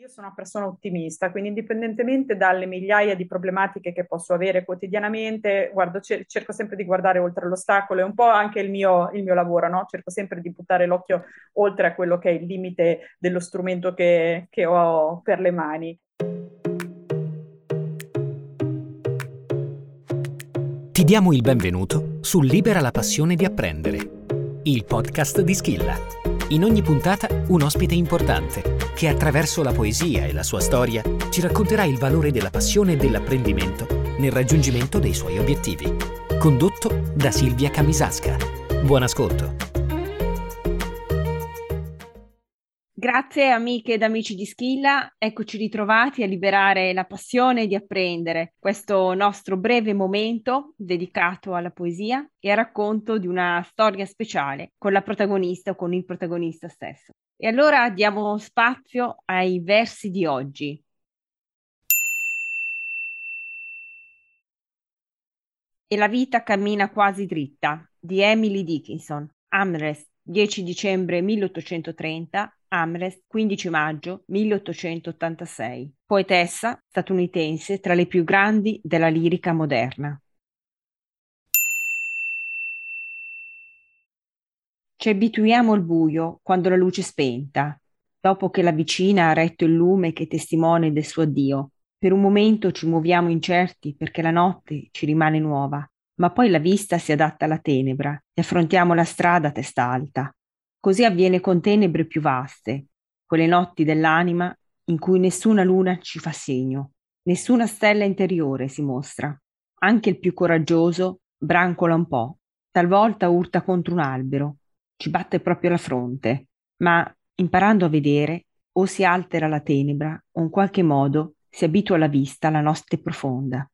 Io sono una persona ottimista, quindi indipendentemente dalle migliaia di problematiche che posso avere quotidianamente, guardo, cerco sempre di guardare oltre l'ostacolo, è un po' anche il mio, il mio lavoro, no? cerco sempre di buttare l'occhio oltre a quello che è il limite dello strumento che, che ho per le mani. Ti diamo il benvenuto su Libera la passione di apprendere, il podcast di Schilla. In ogni puntata un ospite importante che attraverso la poesia e la sua storia ci racconterà il valore della passione e dell'apprendimento nel raggiungimento dei suoi obiettivi. Condotto da Silvia Camisasca. Buon ascolto. Grazie amiche ed amici di Schilla, eccoci ritrovati a liberare la passione di apprendere questo nostro breve momento dedicato alla poesia e al racconto di una storia speciale con la protagonista o con il protagonista stesso. E allora diamo spazio ai versi di oggi. E la vita cammina quasi dritta di Emily Dickinson, Amherst, 10 dicembre 1830, Amherst, 15 maggio 1886, poetessa statunitense tra le più grandi della lirica moderna. Ci abituiamo al buio quando la luce è spenta, dopo che la vicina ha retto il lume che testimone del suo addio. Per un momento ci muoviamo incerti perché la notte ci rimane nuova, ma poi la vista si adatta alla tenebra e affrontiamo la strada a testa alta. Così avviene con tenebre più vaste, quelle notti dell'anima in cui nessuna luna ci fa segno, nessuna stella interiore si mostra. Anche il più coraggioso brancola un po', talvolta urta contro un albero, ci batte proprio la fronte, ma imparando a vedere o si altera la tenebra o in qualche modo si abitua alla vista alla notte profonda.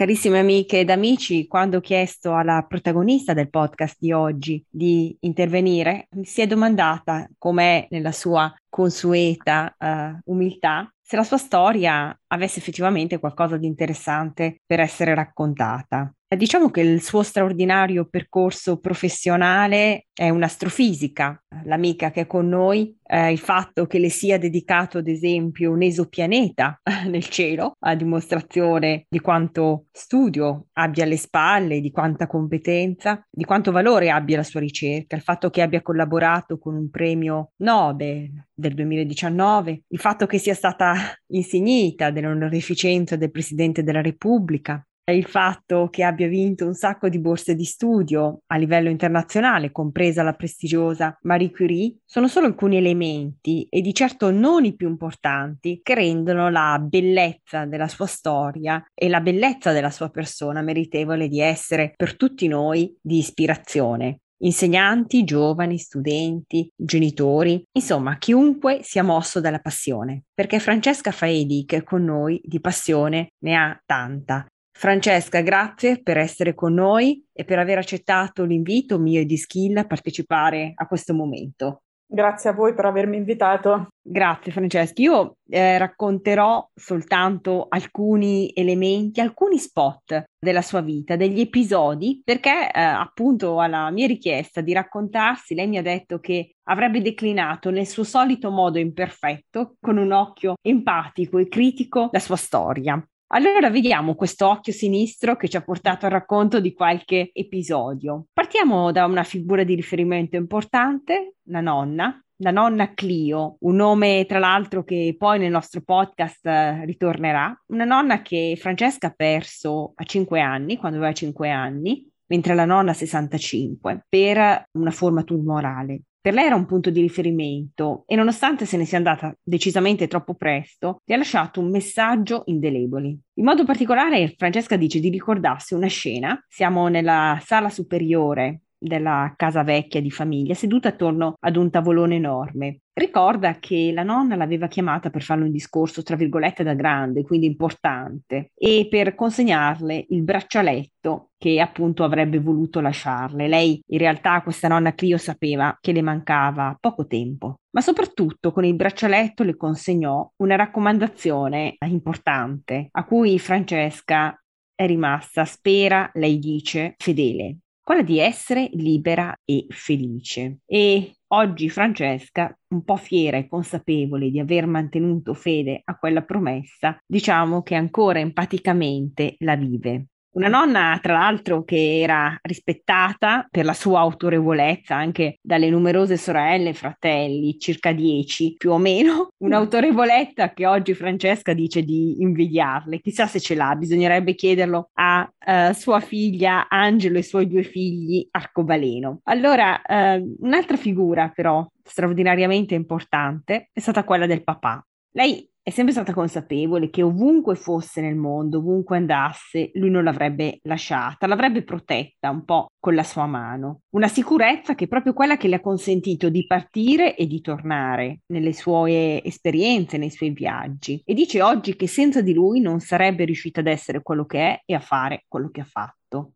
Carissime amiche ed amici, quando ho chiesto alla protagonista del podcast di oggi di intervenire, mi si è domandata, com'è nella sua consueta uh, umiltà, se la sua storia avesse effettivamente qualcosa di interessante per essere raccontata. Diciamo che il suo straordinario percorso professionale è un'astrofisica, l'amica che è con noi, eh, il fatto che le sia dedicato ad esempio un esopianeta nel cielo, a dimostrazione di quanto studio abbia alle spalle, di quanta competenza, di quanto valore abbia la sua ricerca, il fatto che abbia collaborato con un premio Nobel del 2019, il fatto che sia stata insignita dell'onorificenza del Presidente della Repubblica, il fatto che abbia vinto un sacco di borse di studio a livello internazionale, compresa la prestigiosa Marie Curie, sono solo alcuni elementi e di certo non i più importanti che rendono la bellezza della sua storia e la bellezza della sua persona meritevole di essere per tutti noi di ispirazione. Insegnanti, giovani, studenti, genitori, insomma chiunque sia mosso dalla passione, perché Francesca Faedi che è con noi di passione ne ha tanta Francesca, grazie per essere con noi e per aver accettato l'invito mio e di Skill a partecipare a questo momento. Grazie a voi per avermi invitato. Grazie Francesca. Io eh, racconterò soltanto alcuni elementi, alcuni spot della sua vita, degli episodi, perché eh, appunto alla mia richiesta di raccontarsi, lei mi ha detto che avrebbe declinato nel suo solito modo imperfetto, con un occhio empatico e critico, la sua storia. Allora vediamo questo occhio sinistro che ci ha portato al racconto di qualche episodio. Partiamo da una figura di riferimento importante, la nonna, la nonna Clio, un nome tra l'altro che poi nel nostro podcast eh, ritornerà, una nonna che Francesca ha perso a 5 anni, quando aveva 5 anni, mentre la nonna 65, per una forma tumorale. Per lei era un punto di riferimento e nonostante se ne sia andata decisamente troppo presto, gli ha lasciato un messaggio indelebole. In modo particolare Francesca dice di ricordarsi una scena, siamo nella sala superiore della casa vecchia di famiglia, seduta attorno ad un tavolone enorme. Ricorda che la nonna l'aveva chiamata per farle un discorso, tra virgolette, da grande, quindi importante, e per consegnarle il braccialetto che appunto avrebbe voluto lasciarle. Lei, in realtà, questa nonna Clio sapeva che le mancava poco tempo, ma soprattutto con il braccialetto le consegnò una raccomandazione importante a cui Francesca è rimasta, spera, lei dice, fedele quella di essere libera e felice. E oggi Francesca, un po' fiera e consapevole di aver mantenuto fede a quella promessa, diciamo che ancora empaticamente la vive. Una nonna, tra l'altro, che era rispettata per la sua autorevolezza anche dalle numerose sorelle e fratelli, circa dieci più o meno, un'autorevolezza che oggi Francesca dice di invidiarle. Chissà se ce l'ha, bisognerebbe chiederlo a uh, sua figlia Angelo e i suoi due figli Arcobaleno. Allora, uh, un'altra figura però straordinariamente importante è stata quella del papà. Lei è sempre stata consapevole che ovunque fosse nel mondo, ovunque andasse, lui non l'avrebbe lasciata, l'avrebbe protetta un po' con la sua mano. Una sicurezza che è proprio quella che le ha consentito di partire e di tornare nelle sue esperienze, nei suoi viaggi. E dice oggi che senza di lui non sarebbe riuscita ad essere quello che è e a fare quello che ha fatto.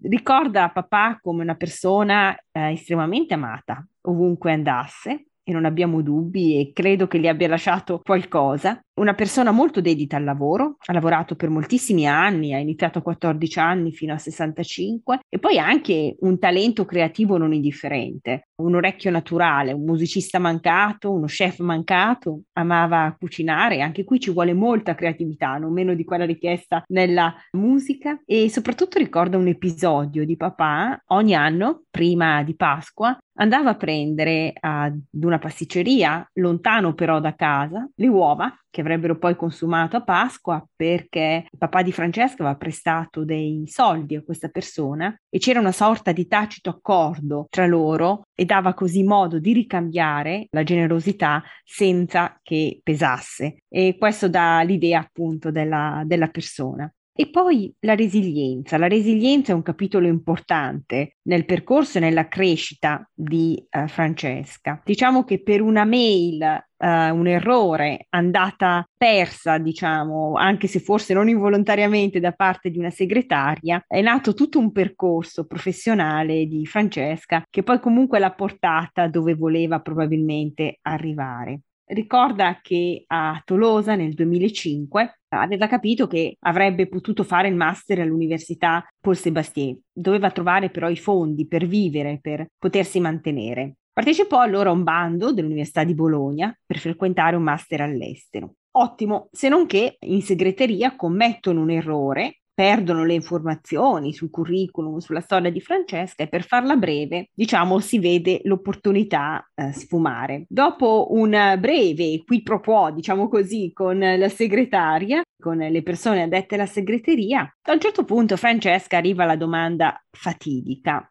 Ricorda papà come una persona eh, estremamente amata ovunque andasse, e non abbiamo dubbi e credo che gli abbia lasciato qualcosa. Una persona molto dedita al lavoro, ha lavorato per moltissimi anni, ha iniziato a 14 anni fino a 65 e poi ha anche un talento creativo non indifferente, un orecchio naturale, un musicista mancato, uno chef mancato, amava cucinare, anche qui ci vuole molta creatività, non meno di quella richiesta nella musica e soprattutto ricorda un episodio di papà ogni anno, prima di Pasqua, andava a prendere ad una pasticceria, lontano però da casa, le uova che avrebbero poi consumato a Pasqua perché il papà di Francesca aveva prestato dei soldi a questa persona e c'era una sorta di tacito accordo tra loro e dava così modo di ricambiare la generosità senza che pesasse. E questo dà l'idea appunto della, della persona. E poi la resilienza. La resilienza è un capitolo importante nel percorso e nella crescita di uh, Francesca. Diciamo che per una mail, uh, un errore andata persa, diciamo, anche se forse non involontariamente da parte di una segretaria, è nato tutto un percorso professionale di Francesca che poi comunque l'ha portata dove voleva probabilmente arrivare ricorda che a Tolosa nel 2005 aveva capito che avrebbe potuto fare il master all'Università Paul Sébastien, doveva trovare però i fondi per vivere, per potersi mantenere. Partecipò allora a un bando dell'Università di Bologna per frequentare un master all'estero. Ottimo, se non che in segreteria commettono un errore perdono le informazioni sul curriculum, sulla storia di Francesca e per farla breve, diciamo, si vede l'opportunità eh, sfumare. Dopo un breve qui pro quo, diciamo così, con la segretaria, con le persone addette alla segreteria, a un certo punto Francesca arriva alla domanda fatidica.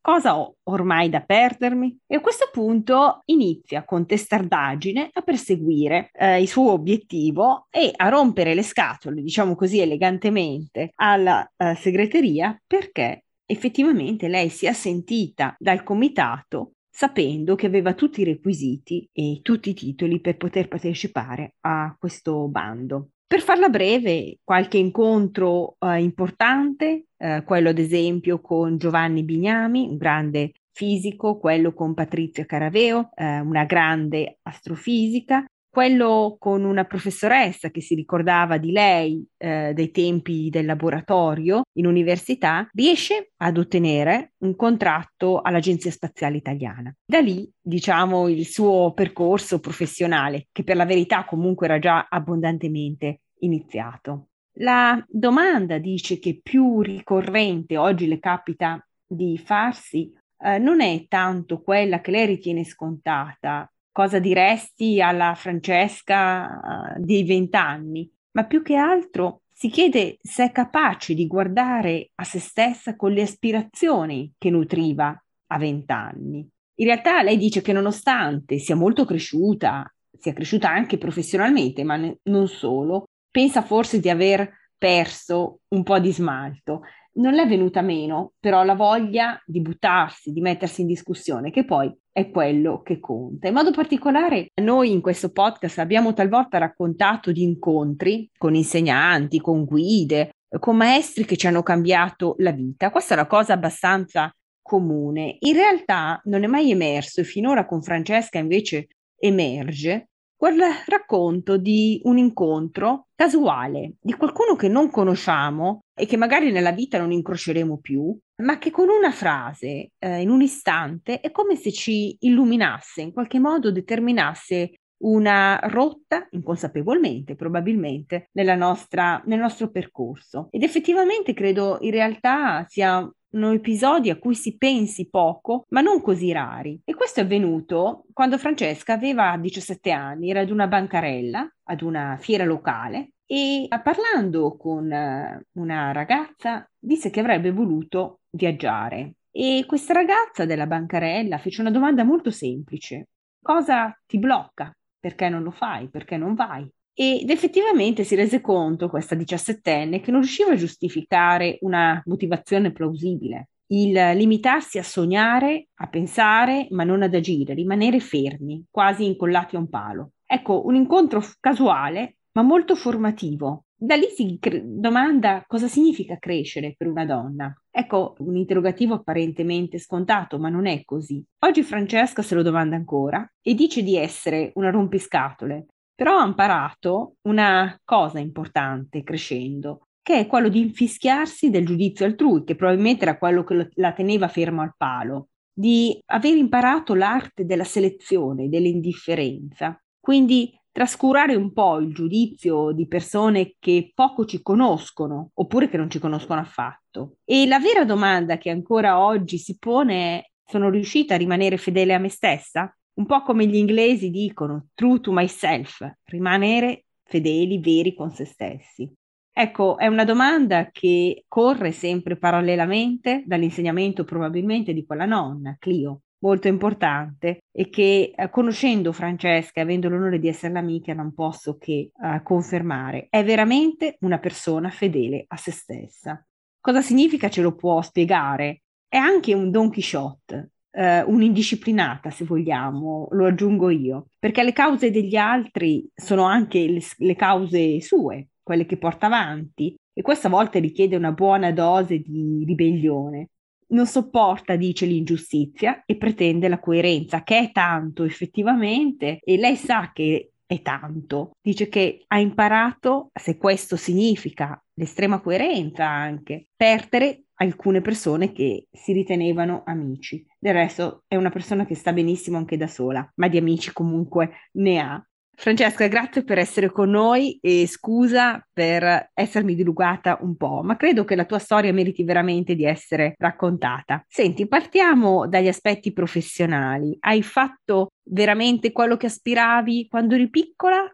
Cosa ho ormai da perdermi? E a questo punto inizia con testardaggine a perseguire eh, il suo obiettivo e a rompere le scatole, diciamo così elegantemente, alla eh, segreteria perché effettivamente lei si è sentita dal comitato sapendo che aveva tutti i requisiti e tutti i titoli per poter partecipare a questo bando. Per farla breve, qualche incontro eh, importante, eh, quello ad esempio con Giovanni Bignami, un grande fisico, quello con Patrizia Caraveo, eh, una grande astrofisica, quello con una professoressa che si ricordava di lei eh, dei tempi del laboratorio in università, riesce ad ottenere un contratto all'Agenzia Spaziale Italiana. Da lì, diciamo, il suo percorso professionale, che per la verità comunque era già abbondantemente iniziato. La domanda dice che più ricorrente oggi le capita di farsi eh, non è tanto quella che lei ritiene scontata, cosa diresti alla Francesca uh, dei vent'anni, ma più che altro si chiede se è capace di guardare a se stessa con le aspirazioni che nutriva a vent'anni. In realtà lei dice che nonostante sia molto cresciuta, sia cresciuta anche professionalmente, ma ne- non solo, pensa forse di aver perso un po' di smalto non è venuta meno però la voglia di buttarsi, di mettersi in discussione, che poi è quello che conta. In modo particolare noi in questo podcast abbiamo talvolta raccontato di incontri con insegnanti, con guide, con maestri che ci hanno cambiato la vita. Questa è una cosa abbastanza comune. In realtà non è mai emerso e finora con Francesca invece emerge quel racconto di un incontro casuale di qualcuno che non conosciamo e che magari nella vita non incroceremo più, ma che con una frase, eh, in un istante, è come se ci illuminasse, in qualche modo determinasse una rotta, inconsapevolmente probabilmente, nostra, nel nostro percorso. Ed effettivamente credo in realtà sia episodi a cui si pensi poco, ma non così rari. E questo è avvenuto quando Francesca aveva 17 anni, era ad una bancarella, ad una fiera locale, e parlando con eh, una ragazza disse che avrebbe voluto viaggiare. E questa ragazza della bancarella fece una domanda molto semplice. Cosa ti blocca? Perché non lo fai? Perché non vai? Ed effettivamente si rese conto, questa diciassettenne, che non riusciva a giustificare una motivazione plausibile. Il limitarsi a sognare, a pensare, ma non ad agire, rimanere fermi, quasi incollati a un palo. Ecco, un incontro casuale, ma molto formativo. Da lì si cre- domanda cosa significa crescere per una donna. Ecco, un interrogativo apparentemente scontato, ma non è così. Oggi Francesca se lo domanda ancora e dice di essere una rompiscatole, però ha imparato una cosa importante crescendo, che è quello di infischiarsi del giudizio altrui, che probabilmente era quello che la teneva fermo al palo, di aver imparato l'arte della selezione, dell'indifferenza. Quindi trascurare un po' il giudizio di persone che poco ci conoscono oppure che non ci conoscono affatto. E la vera domanda che ancora oggi si pone è sono riuscita a rimanere fedele a me stessa? Un po' come gli inglesi dicono, true to myself, rimanere fedeli, veri con se stessi. Ecco, è una domanda che corre sempre parallelamente dall'insegnamento probabilmente di quella nonna, Clio, molto importante e che eh, conoscendo Francesca e avendo l'onore di essere l'amica non posso che eh, confermare. È veramente una persona fedele a se stessa. Cosa significa ce lo può spiegare? È anche un Don Quixote, eh, un'indisciplinata, se vogliamo, lo aggiungo io, perché le cause degli altri sono anche le, le cause sue, quelle che porta avanti, e questa volta richiede una buona dose di ribellione. Non sopporta, dice, l'ingiustizia e pretende la coerenza, che è tanto effettivamente, e lei sa che è tanto. Dice che ha imparato, se questo significa l'estrema coerenza anche, perdere alcune persone che si ritenevano amici. Del resto è una persona che sta benissimo anche da sola, ma di amici comunque ne ha. Francesca, grazie per essere con noi e scusa per essermi dilugata un po', ma credo che la tua storia meriti veramente di essere raccontata. Senti, partiamo dagli aspetti professionali. Hai fatto veramente quello che aspiravi quando eri piccola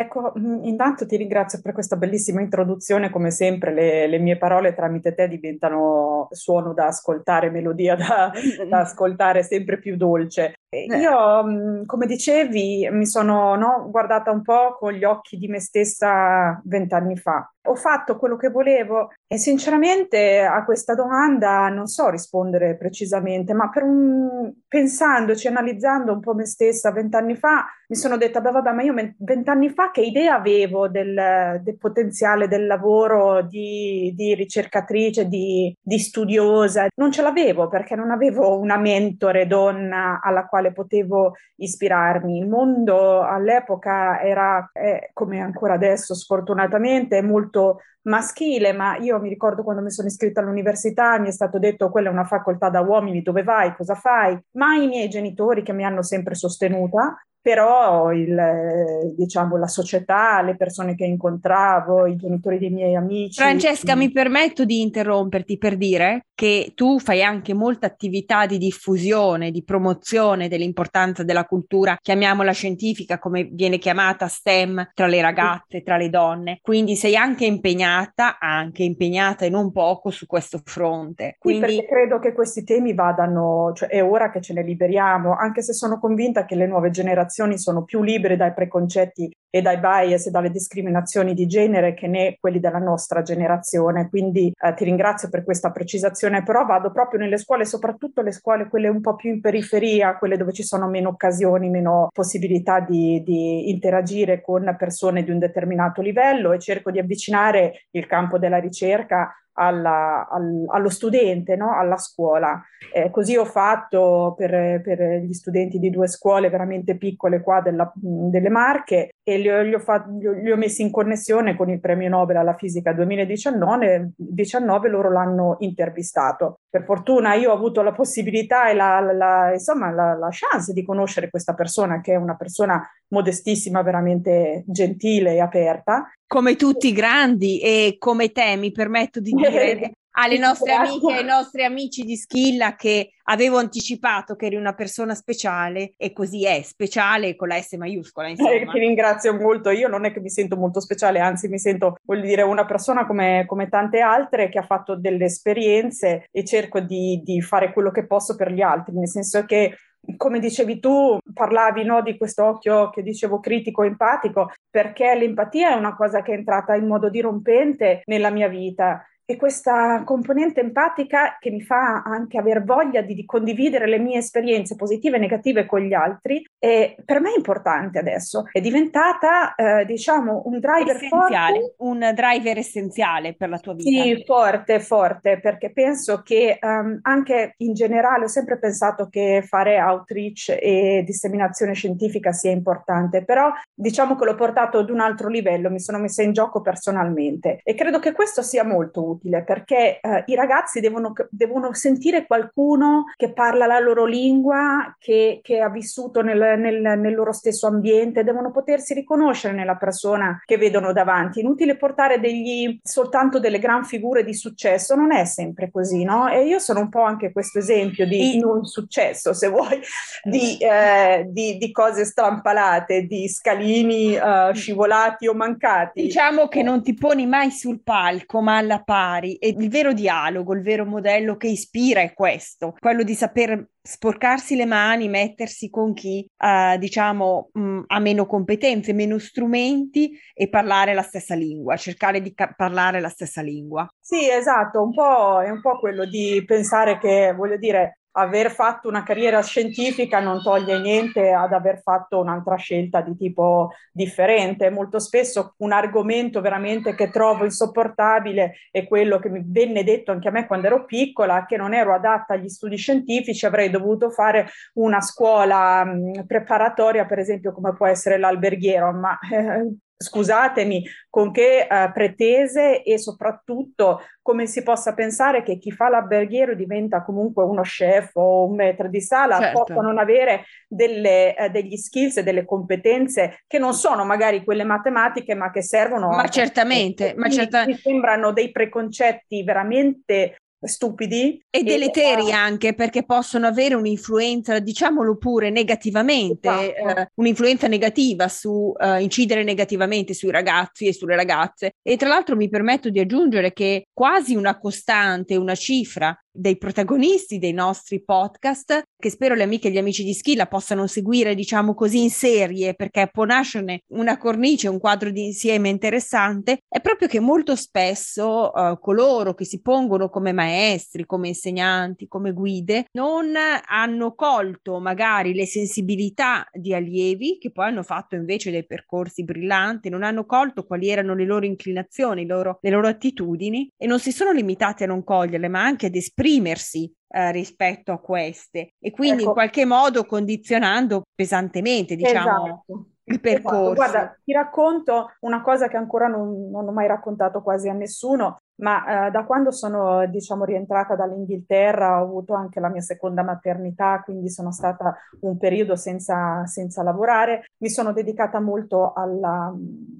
Ecco, mm, intanto ti ringrazio per questa bellissima introduzione, come sempre le, le mie parole tramite te diventano suono da ascoltare, melodia da, da ascoltare sempre più dolce. Io, mm, come dicevi, mi sono no, guardata un po' con gli occhi di me stessa vent'anni fa ho fatto quello che volevo e sinceramente a questa domanda non so rispondere precisamente, ma un, pensandoci, analizzando un po' me stessa vent'anni fa, mi sono detta, beh vabbè, ma io vent'anni fa che idea avevo del, del potenziale del lavoro di, di ricercatrice, di, di, studiosa? Non ce l'avevo perché non avevo una mentore donna alla quale potevo ispirarmi. Il mondo all'epoca era, eh, come ancora adesso sfortunatamente, molto molto maschile, ma io mi ricordo quando mi sono iscritta all'università mi è stato detto quella è una facoltà da uomini, dove vai, cosa fai? Ma i miei genitori che mi hanno sempre sostenuta però il, diciamo, la società, le persone che incontravo, i genitori dei miei amici. Francesca, mi permetto di interromperti per dire che tu fai anche molta attività di diffusione, di promozione dell'importanza della cultura, chiamiamola scientifica, come viene chiamata STEM, tra le ragazze, tra le donne. Quindi sei anche impegnata, anche impegnata e non poco su questo fronte. Quindi... Sì, perché credo che questi temi vadano, cioè è ora che ce ne liberiamo, anche se sono convinta che le nuove generazioni generazioni sono più libere dai preconcetti e dai bias e dalle discriminazioni di genere che né quelli della nostra generazione. Quindi eh, ti ringrazio per questa precisazione, però vado proprio nelle scuole, soprattutto le scuole quelle un po' più in periferia, quelle dove ci sono meno occasioni, meno possibilità di, di interagire con persone di un determinato livello e cerco di avvicinare il campo della ricerca alla, al, allo studente, no? alla scuola. Eh, così ho fatto per, per, gli studenti di due scuole veramente piccole qua della, delle Marche e li ho, li, ho fatto, li ho, messi in connessione con il premio Nobel alla fisica 2019, 19, loro l'hanno intervistato. Per fortuna io ho avuto la possibilità e la, la, la, insomma, la chance di conoscere questa persona che è una persona modestissima, veramente gentile e aperta. Come tutti i grandi e come te, mi permetto di dire alle nostre amiche e ai nostri amici di Schilla che avevo anticipato che eri una persona speciale e così è, speciale con la S maiuscola. Eh, ti ringrazio molto, io non è che mi sento molto speciale, anzi mi sento, voglio dire, una persona come, come tante altre che ha fatto delle esperienze e cerco di, di fare quello che posso per gli altri, nel senso che come dicevi tu, parlavi no, di questo occhio che dicevo critico, empatico, perché l'empatia è una cosa che è entrata in modo dirompente nella mia vita e questa componente empatica che mi fa anche aver voglia di, di, condividere le mie esperienze positive e negative con gli altri, è, per me è importante adesso. È diventata, eh, diciamo, un driver essenziale, forte. un driver essenziale per la tua vita. Sì, forte, forte, perché penso che um, anche in generale ho sempre pensato che fare outreach e disseminazione scientifica sia importante, però diciamo che l'ho portato ad un altro livello, mi sono messa in gioco personalmente e credo che questo sia molto utile utile perché eh, i ragazzi devono, devono, sentire qualcuno che parla la loro lingua, che, che ha vissuto nel, nel, nel, loro stesso ambiente, devono potersi riconoscere nella persona che vedono davanti. Inutile portare degli, soltanto delle gran figure di successo, non è sempre così, no? E io sono un po' anche questo esempio di non successo, se vuoi, di, eh, di, di cose strampalate, di scalini uh, scivolati o mancati. Diciamo che non ti poni mai sul palco, ma alla pari pari e il vero dialogo, il vero modello che ispira è questo, quello di saper sporcarsi le mani, mettersi con chi uh, diciamo mh, mm, ha meno competenze, meno strumenti e parlare la stessa lingua, cercare di ca- parlare la stessa lingua. Sì, esatto, un po' è un po' quello di pensare che, voglio dire, aver fatto una carriera scientifica non toglie niente ad aver fatto un'altra scelta di tipo differente. Molto spesso un argomento veramente che trovo insopportabile è quello che mi venne detto anche a me quando ero piccola, che non ero adatta agli studi scientifici, avrei dovuto fare una scuola preparatoria, per esempio come può essere l'alberghiero, ma eh, scusatemi, con che uh, pretese e soprattutto come si possa pensare che chi fa l'alberghiero diventa comunque uno chef o un maître di sala certo. possa non avere delle, uh, degli skills e delle competenze che non sono magari quelle matematiche ma che servono ma certamente, ma certamente. mi sembrano dei preconcetti veramente stupidi e deleteri e, anche perché possono avere un'influenza, diciamolo pure, negativamente, esatto. eh, un'influenza negativa su eh, incidere negativamente sui ragazzi e sulle ragazze. E tra l'altro mi permetto di aggiungere che quasi una costante, una cifra dei protagonisti dei nostri podcast, che spero le amiche e gli amici di Schilla possano seguire, diciamo così, in serie, perché può nascerne una cornice, un quadro di insieme interessante, è proprio che molto spesso uh, coloro che si pongono come maestri, come insegnanti, come guide, non hanno colto magari le sensibilità di allievi, che poi hanno fatto invece dei percorsi brillanti, non hanno colto quali erano le loro inclinazioni, loro, le loro attitudini e non si sono limitati a non coglierle, ma anche ad esprimere esprimersi eh, rispetto a queste e quindi ecco. in qualche modo condizionando pesantemente, diciamo. Esatto. Il esatto. percorso. Esatto. Guarda, ti racconto una cosa che ancora non, non ho mai raccontato quasi a nessuno ma eh, da quando sono diciamo rientrata dall'Inghilterra ho avuto anche la mia seconda maternità, quindi sono stata un periodo senza, senza lavorare, mi sono dedicata molto alla,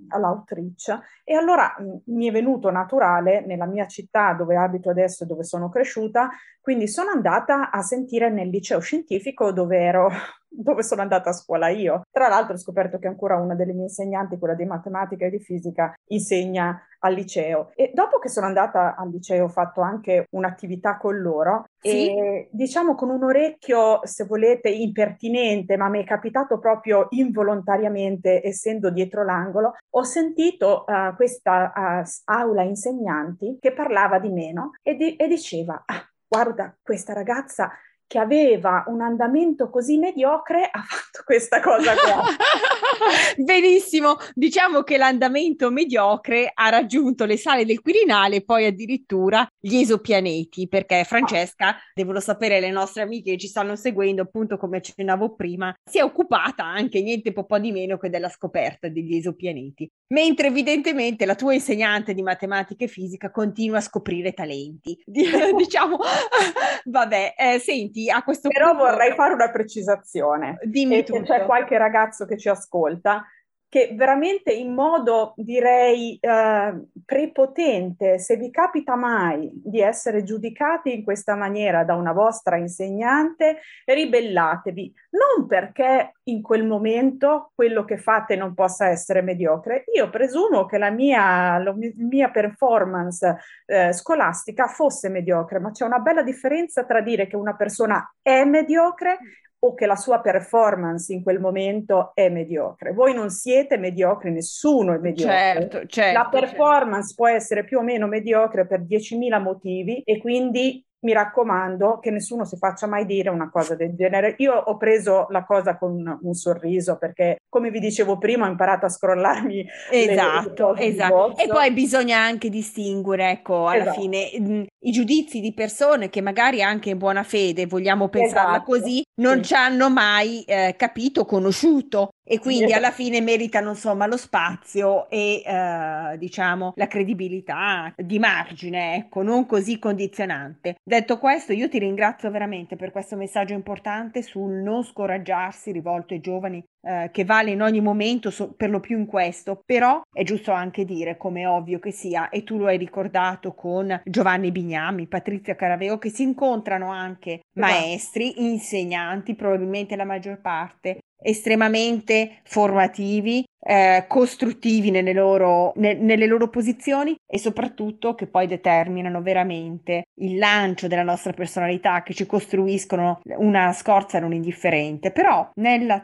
all'outreach. E allora mi è venuto naturale nella mia città dove abito adesso e dove sono cresciuta, quindi sono andata a sentire nel liceo scientifico dove ero dove sono andata a scuola io. Tra l'altro ho scoperto che ancora una delle mie insegnanti, quella di matematica e di fisica, insegna al liceo. E dopo che sono andata al liceo ho fatto anche un'attività con loro sì. e diciamo con un orecchio, se volete, impertinente, ma mi è capitato proprio involontariamente, essendo dietro l'angolo, ho sentito uh, questa uh, aula insegnanti che parlava di meno e, di- e diceva, ah, guarda, questa ragazza che aveva un andamento così mediocre ha fatto questa cosa qua. Benissimo, diciamo che l'andamento mediocre ha raggiunto le sale del Quirinale, poi addirittura gli esopianeti, perché Francesca, devono sapere le nostre amiche che ci stanno seguendo, appunto come accennavo prima, si è occupata anche niente po' di meno che della scoperta degli esopianeti, mentre evidentemente la tua insegnante di matematica e fisica continua a scoprire talenti. diciamo, vabbè, eh, senti, a questo Però punto... vorrei fare una precisazione. Dimmi e tutto. c'è qualche ragazzo che ci ascolta che veramente in modo direi eh, prepotente, se vi capita mai di essere giudicati in questa maniera da una vostra insegnante, ribellatevi, non perché in quel momento quello che fate non possa essere mediocre. Io presumo che la mia, la mia performance eh, scolastica fosse mediocre, ma c'è una bella differenza tra dire che una persona è mediocre o che la sua performance in quel momento è mediocre. Voi non siete mediocri, nessuno è mediocre. Certo, certo, la performance certo. può essere più o meno mediocre per 10.000 motivi e quindi mi raccomando che nessuno si faccia mai dire una cosa del genere. Io ho preso la cosa con un sorriso perché, come vi dicevo prima, ho imparato a scrollarmi. Esatto, le, le esatto. E poi bisogna anche distinguere, ecco, alla esatto. fine mh, mm, i giudizi di persone che magari anche in buona fede, vogliamo pensarla esatto. così, non sì. ci hanno mai eh, capito, conosciuto e quindi alla fine meritano insomma lo spazio e eh, diciamo la credibilità di margine, ecco, non così condizionante. Detto questo, io ti ringrazio veramente per questo messaggio importante sul non scoraggiarsi rivolto ai giovani eh, che vale in ogni momento, so, per lo più in questo, però è giusto anche dire, come ovvio che sia, e tu lo hai ricordato con Giovanni Bignami, Patrizia Caraveo, che si incontrano anche esatto. maestri, insegnanti, probabilmente la maggior parte, estremamente formativi, eh, costruttivi nelle loro, ne, nelle loro posizioni e soprattutto che poi determinano veramente il lancio della nostra personalità, che ci costruiscono una scorza non indifferente. Però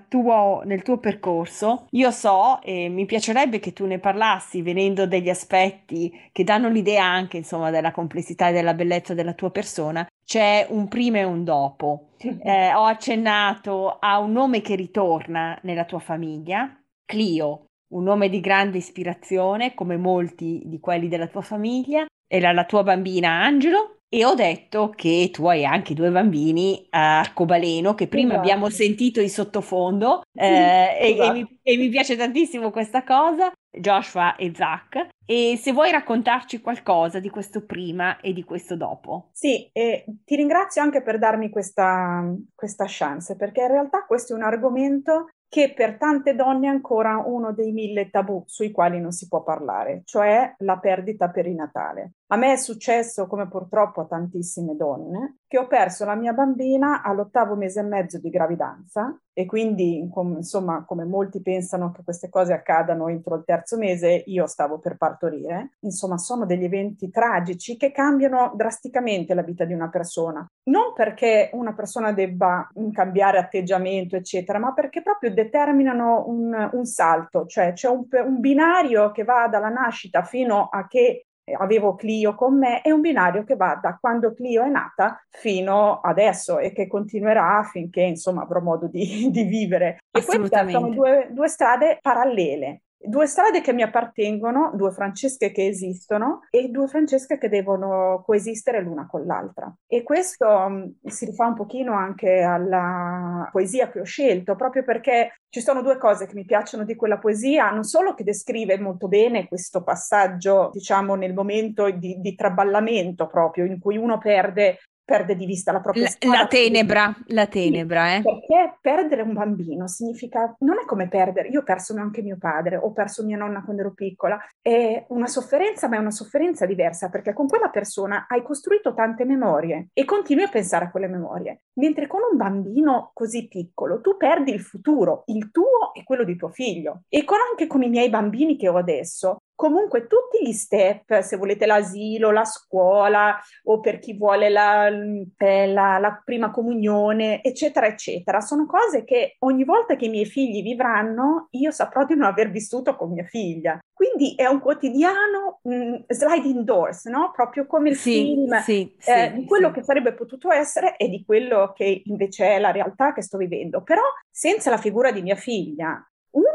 tuo, nel tuo percorso io so e mi piacerebbe che tu ne parlassi venendo degli aspetti che danno l'idea anche insomma della complessità e della bellezza della tua persona c'è un prima e un dopo. Eh, ho accennato a un nome che ritorna nella tua famiglia, Clio, un nome di grande ispirazione, come molti di quelli della tua famiglia, era la tua bambina Angelo. E ho detto che tu hai anche due bambini a arcobaleno che prima esatto. abbiamo sentito in sottofondo eh, esatto. e, e, mi, e mi piace tantissimo questa cosa. Joshua e Zach. E se vuoi raccontarci qualcosa di questo prima e di questo dopo. Sì, e ti ringrazio anche per darmi questa, questa chance, perché in realtà questo è un argomento che per tante donne è ancora uno dei mille tabù sui quali non si può parlare, cioè la perdita perinatale. A me è successo, come purtroppo a tantissime donne, che ho perso la mia bambina all'ottavo mese e mezzo di gravidanza e quindi, com- insomma, come molti pensano che queste cose accadano entro il terzo mese, io stavo per partorire. Insomma, sono degli eventi tragici che cambiano drasticamente la vita di una persona. Non perché una persona debba cambiare atteggiamento, eccetera, ma perché proprio determinano un, un salto, cioè c'è un, un binario che va dalla nascita fino a che avevo Clio con me, è un binario che va da quando Clio è nata fino adesso e che continuerà finché insomma avrò modo di, di vivere. E queste sono due, due strade parallele due strade che mi appartengono, due Francesche che esistono e due Francesche che devono coesistere l'una con l'altra. E questo um, si rifà un pochino anche alla poesia che ho scelto, proprio perché ci sono due cose che mi piacciono di quella poesia, non solo che descrive molto bene questo passaggio, diciamo, nel momento di, di traballamento proprio, in cui uno perde perde di vista la propria storia. La tenebra, la tenebra, eh. Perché perdere un bambino significa, non è come perdere, io ho perso anche mio padre, ho perso mia nonna quando ero piccola, è una sofferenza, ma è una sofferenza diversa, perché con quella persona hai costruito tante memorie e continui a pensare a quelle memorie, mentre con un bambino così piccolo tu perdi il futuro, il tuo e quello di tuo figlio. E con, anche con i miei bambini che ho adesso, comunque tutti gli step, se volete l'asilo, la scuola o per chi vuole la, eh, la, la, prima comunione, eccetera, eccetera, sono cose che ogni volta che i miei figli vivranno io saprò di non aver vissuto con mia figlia. Quindi è un quotidiano mh, mm, sliding doors, no? Proprio come il sì, film, sì, eh, sì, di quello che sarebbe potuto essere e di quello che invece è la realtà che sto vivendo. Però senza la figura di mia figlia,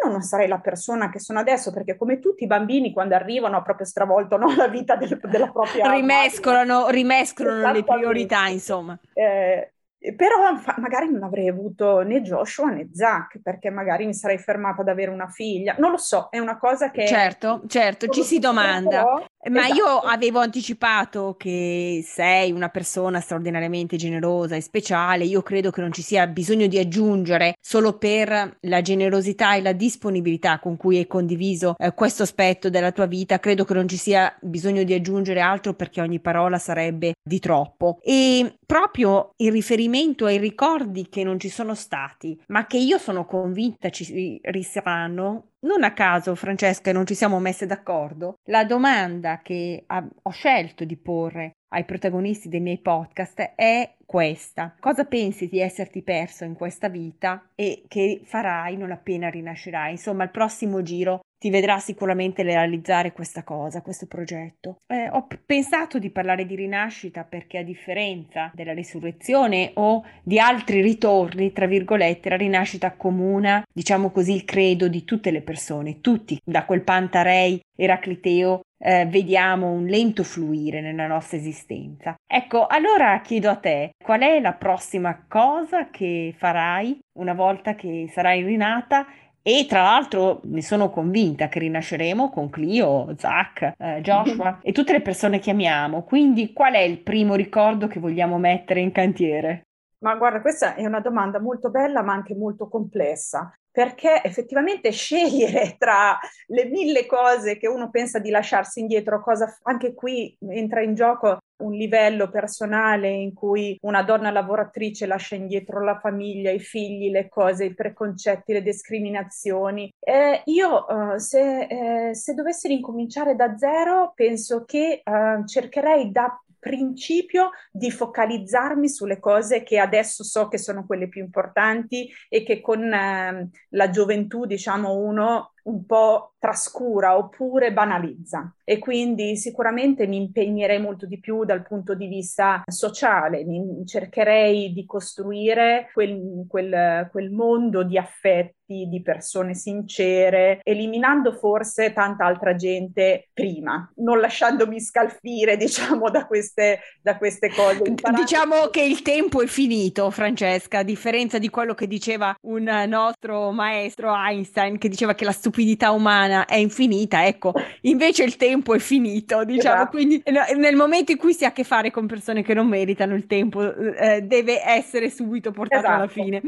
uno non sarei la persona che sono adesso, perché come tutti i bambini quando arrivano proprio stravolto no, la vita del, della propria... rimescolano, rimescolano le priorità, insomma. Eh, però magari non avrei avuto né Joshua né Zach, perché magari mi sarei fermata ad avere una figlia. Non lo so, è una cosa che... Certo, certo, ci si domanda. Però, ma esatto. io avevo anticipato che sei una persona straordinariamente generosa e speciale, io credo che non ci sia bisogno di aggiungere solo per la generosità e la disponibilità con cui hai condiviso eh, questo aspetto della tua vita, credo che non ci sia bisogno di aggiungere altro perché ogni parola sarebbe di troppo. E proprio in riferimento ai ricordi che non ci sono stati, ma che io sono convinta ci risaranno, non a caso, Francesca, non ci siamo messe d'accordo. La domanda che ho scelto di porre ai protagonisti dei miei podcast è questa. Cosa pensi di esserti perso in questa vita e che farai non appena rinascerai? Insomma, il prossimo giro ti vedrà sicuramente realizzare questa cosa, questo progetto. Eh, ho p- pensato di parlare di rinascita perché a differenza della risurrezione o di altri ritorni, tra virgolette, la rinascita accomuna, diciamo così, il credo di tutte le persone, tutti, da quel Pantarei Eracliteo eh, vediamo un lento fluire nella nostra esistenza. Ecco, allora chiedo a te, qual è la prossima cosa che farai una volta che sarai rinata e tra l'altro ne sono convinta che rinasceremo con Clio, Zach, eh, Joshua e tutte le persone che amiamo. Quindi qual è il primo ricordo che vogliamo mettere in cantiere? Ma guarda, questa è una domanda molto bella ma anche molto complessa, perché effettivamente scegliere tra le mille cose che uno pensa di lasciarsi indietro, cosa anche qui entra in gioco un livello personale in cui una donna lavoratrice lascia indietro la famiglia, i figli, le cose, i preconcetti, le discriminazioni. Eh, io eh, se, eh, se, dovessi ricominciare da zero, penso che eh, cercherei da principio di focalizzarmi sulle cose che adesso so che sono quelle più importanti e che con eh, la gioventù, diciamo, uno un po' trascura oppure banalizza e quindi sicuramente mi impegnerei molto di più dal punto di vista sociale, mi cercherei di costruire quel, quel, quel mondo di affetti di persone sincere, eliminando forse tanta altra gente prima, non lasciandomi scalfire, diciamo, da queste, da queste cose. Imparando... Diciamo che il tempo è finito, Francesca, a differenza di quello che diceva un nostro maestro Einstein, che diceva che la stupidità stupidità umana è infinita, ecco, invece il tempo è finito, diciamo, esatto. quindi nel momento in cui si ha a che fare con persone che non meritano il tempo, eh, deve essere subito portato esatto. alla fine.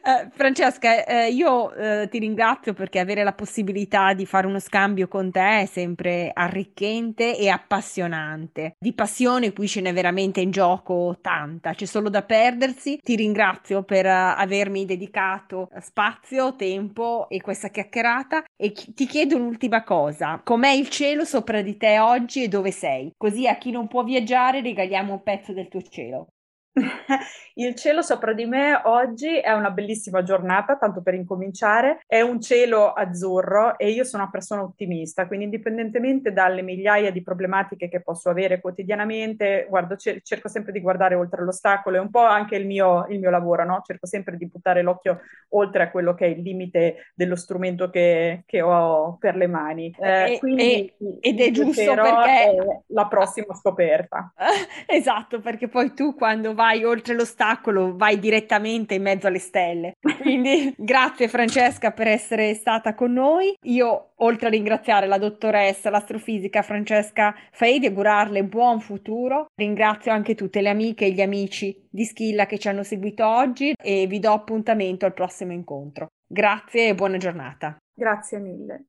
Eh, Francesca, eh, io eh, ti ringrazio perché avere la possibilità di fare uno scambio con te è sempre arricchente e appassionante. Di passione qui ce n'è veramente in gioco tanta, c'è solo da perdersi. Ti ringrazio per uh, avermi dedicato spazio, tempo e questa chiacchierata e ti chiedo un'ultima cosa. Com'è il cielo sopra di te oggi e dove sei? Così a chi non può viaggiare regaliamo un pezzo del tuo cielo. Il cielo sopra di me oggi è una bellissima giornata, tanto per incominciare, è un cielo azzurro e io sono una persona ottimista, quindi indipendentemente dalle migliaia di problematiche che posso avere quotidianamente, guardo, cer- cerco sempre di guardare oltre l'ostacolo, è un po' anche il mio, il mio lavoro, no? cerco sempre di buttare l'occhio oltre a quello che è il limite dello strumento che, che ho per le mani. Eh, quindi, e, ed è giusto perché... È la prossima scoperta. esatto, perché poi tu quando vai oltre l'ostacolo, vai direttamente in mezzo alle stelle. Quindi grazie Francesca per essere stata con noi. Io, oltre a ringraziare la dottoressa, l'astrofisica Francesca Fei, di augurarle buon futuro, ringrazio anche tutte le amiche e gli amici di Schilla che ci hanno seguito oggi e vi do appuntamento al prossimo incontro. Grazie e buona giornata. Grazie mille.